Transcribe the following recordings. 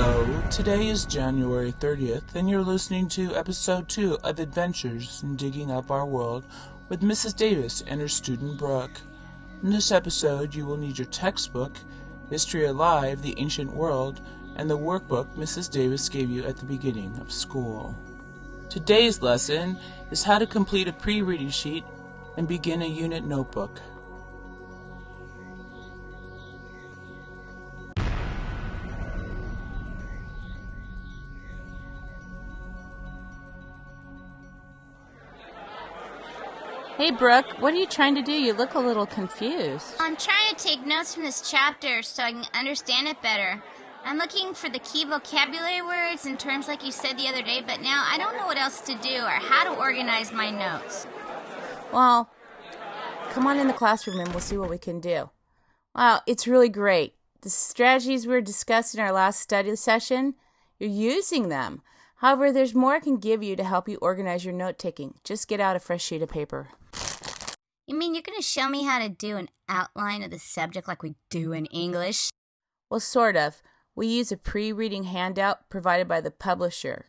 So today is January 30th, and you're listening to episode 2 of Adventures in Digging Up Our World with Mrs. Davis and her student Brooke. In this episode, you will need your textbook, History Alive, The Ancient World, and the workbook Mrs. Davis gave you at the beginning of school. Today's lesson is how to complete a pre reading sheet and begin a unit notebook. Hey, Brooke, what are you trying to do? You look a little confused. I'm trying to take notes from this chapter so I can understand it better. I'm looking for the key vocabulary words and terms like you said the other day, but now I don't know what else to do or how to organize my notes. Well, come on in the classroom and we'll see what we can do. Wow, it's really great. The strategies we were discussing in our last study session, you're using them. However, there's more I can give you to help you organize your note taking. Just get out a fresh sheet of paper. You mean you're going to show me how to do an outline of the subject like we do in English? Well, sort of. We use a pre reading handout provided by the publisher.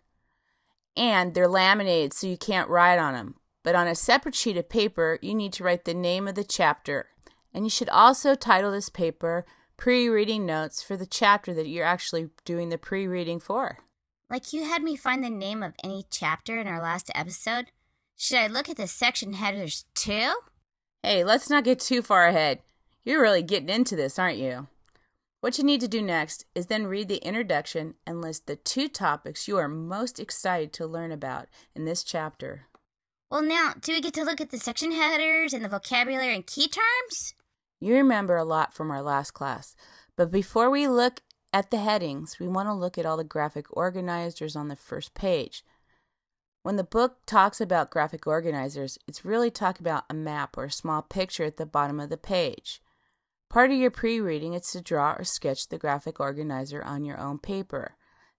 And they're laminated so you can't write on them. But on a separate sheet of paper, you need to write the name of the chapter. And you should also title this paper Pre Reading Notes for the chapter that you're actually doing the pre reading for. Like you had me find the name of any chapter in our last episode? Should I look at the section headers too? Hey, let's not get too far ahead. You're really getting into this, aren't you? What you need to do next is then read the introduction and list the two topics you are most excited to learn about in this chapter. Well, now, do we get to look at the section headers and the vocabulary and key terms? You remember a lot from our last class, but before we look at the headings, we want to look at all the graphic organizers on the first page. When the book talks about graphic organizers, it's really talking about a map or a small picture at the bottom of the page. Part of your pre reading is to draw or sketch the graphic organizer on your own paper.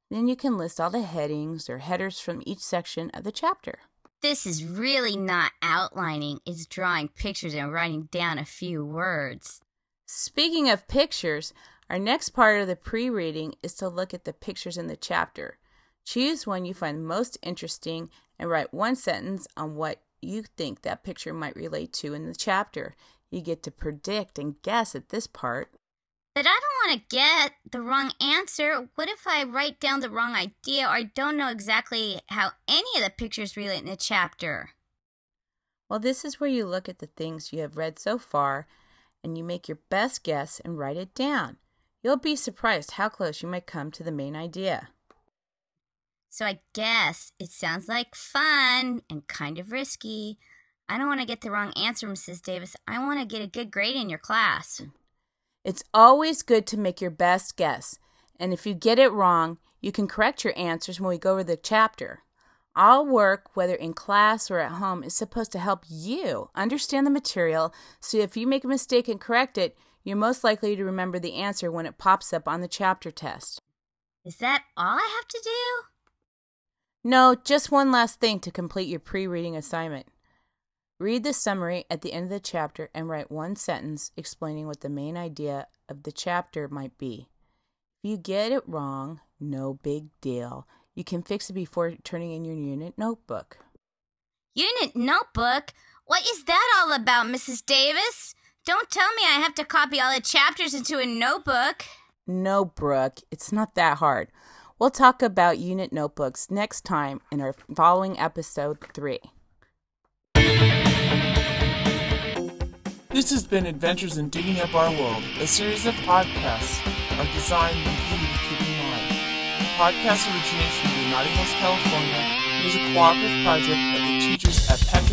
Then you can list all the headings or headers from each section of the chapter. This is really not outlining, it's drawing pictures and writing down a few words. Speaking of pictures, our next part of the pre reading is to look at the pictures in the chapter. Choose one you find most interesting and write one sentence on what you think that picture might relate to in the chapter. You get to predict and guess at this part. But I don't want to get the wrong answer. What if I write down the wrong idea or I don't know exactly how any of the pictures relate in the chapter? Well, this is where you look at the things you have read so far and you make your best guess and write it down. You'll be surprised how close you might come to the main idea. So I guess it sounds like fun and kind of risky. I don't want to get the wrong answer, Mrs. Davis. I want to get a good grade in your class. It's always good to make your best guess, and if you get it wrong, you can correct your answers when we go over the chapter. All work, whether in class or at home, is supposed to help you understand the material so if you make a mistake and correct it, you're most likely to remember the answer when it pops up on the chapter test. Is that all I have to do? No, just one last thing to complete your pre reading assignment. Read the summary at the end of the chapter and write one sentence explaining what the main idea of the chapter might be. If you get it wrong, no big deal. You can fix it before turning in your unit notebook. Unit notebook? What is that all about, Mrs. Davis? Don't tell me I have to copy all the chapters into a notebook. No, Brooke, it's not that hard. We'll talk about unit notebooks next time in our following episode 3. This has been Adventures in Digging Up Our World, a series of podcasts are designed with you to keep in mind. The podcast originates from United Hills, California, and is a cooperative project of the teachers at Patrick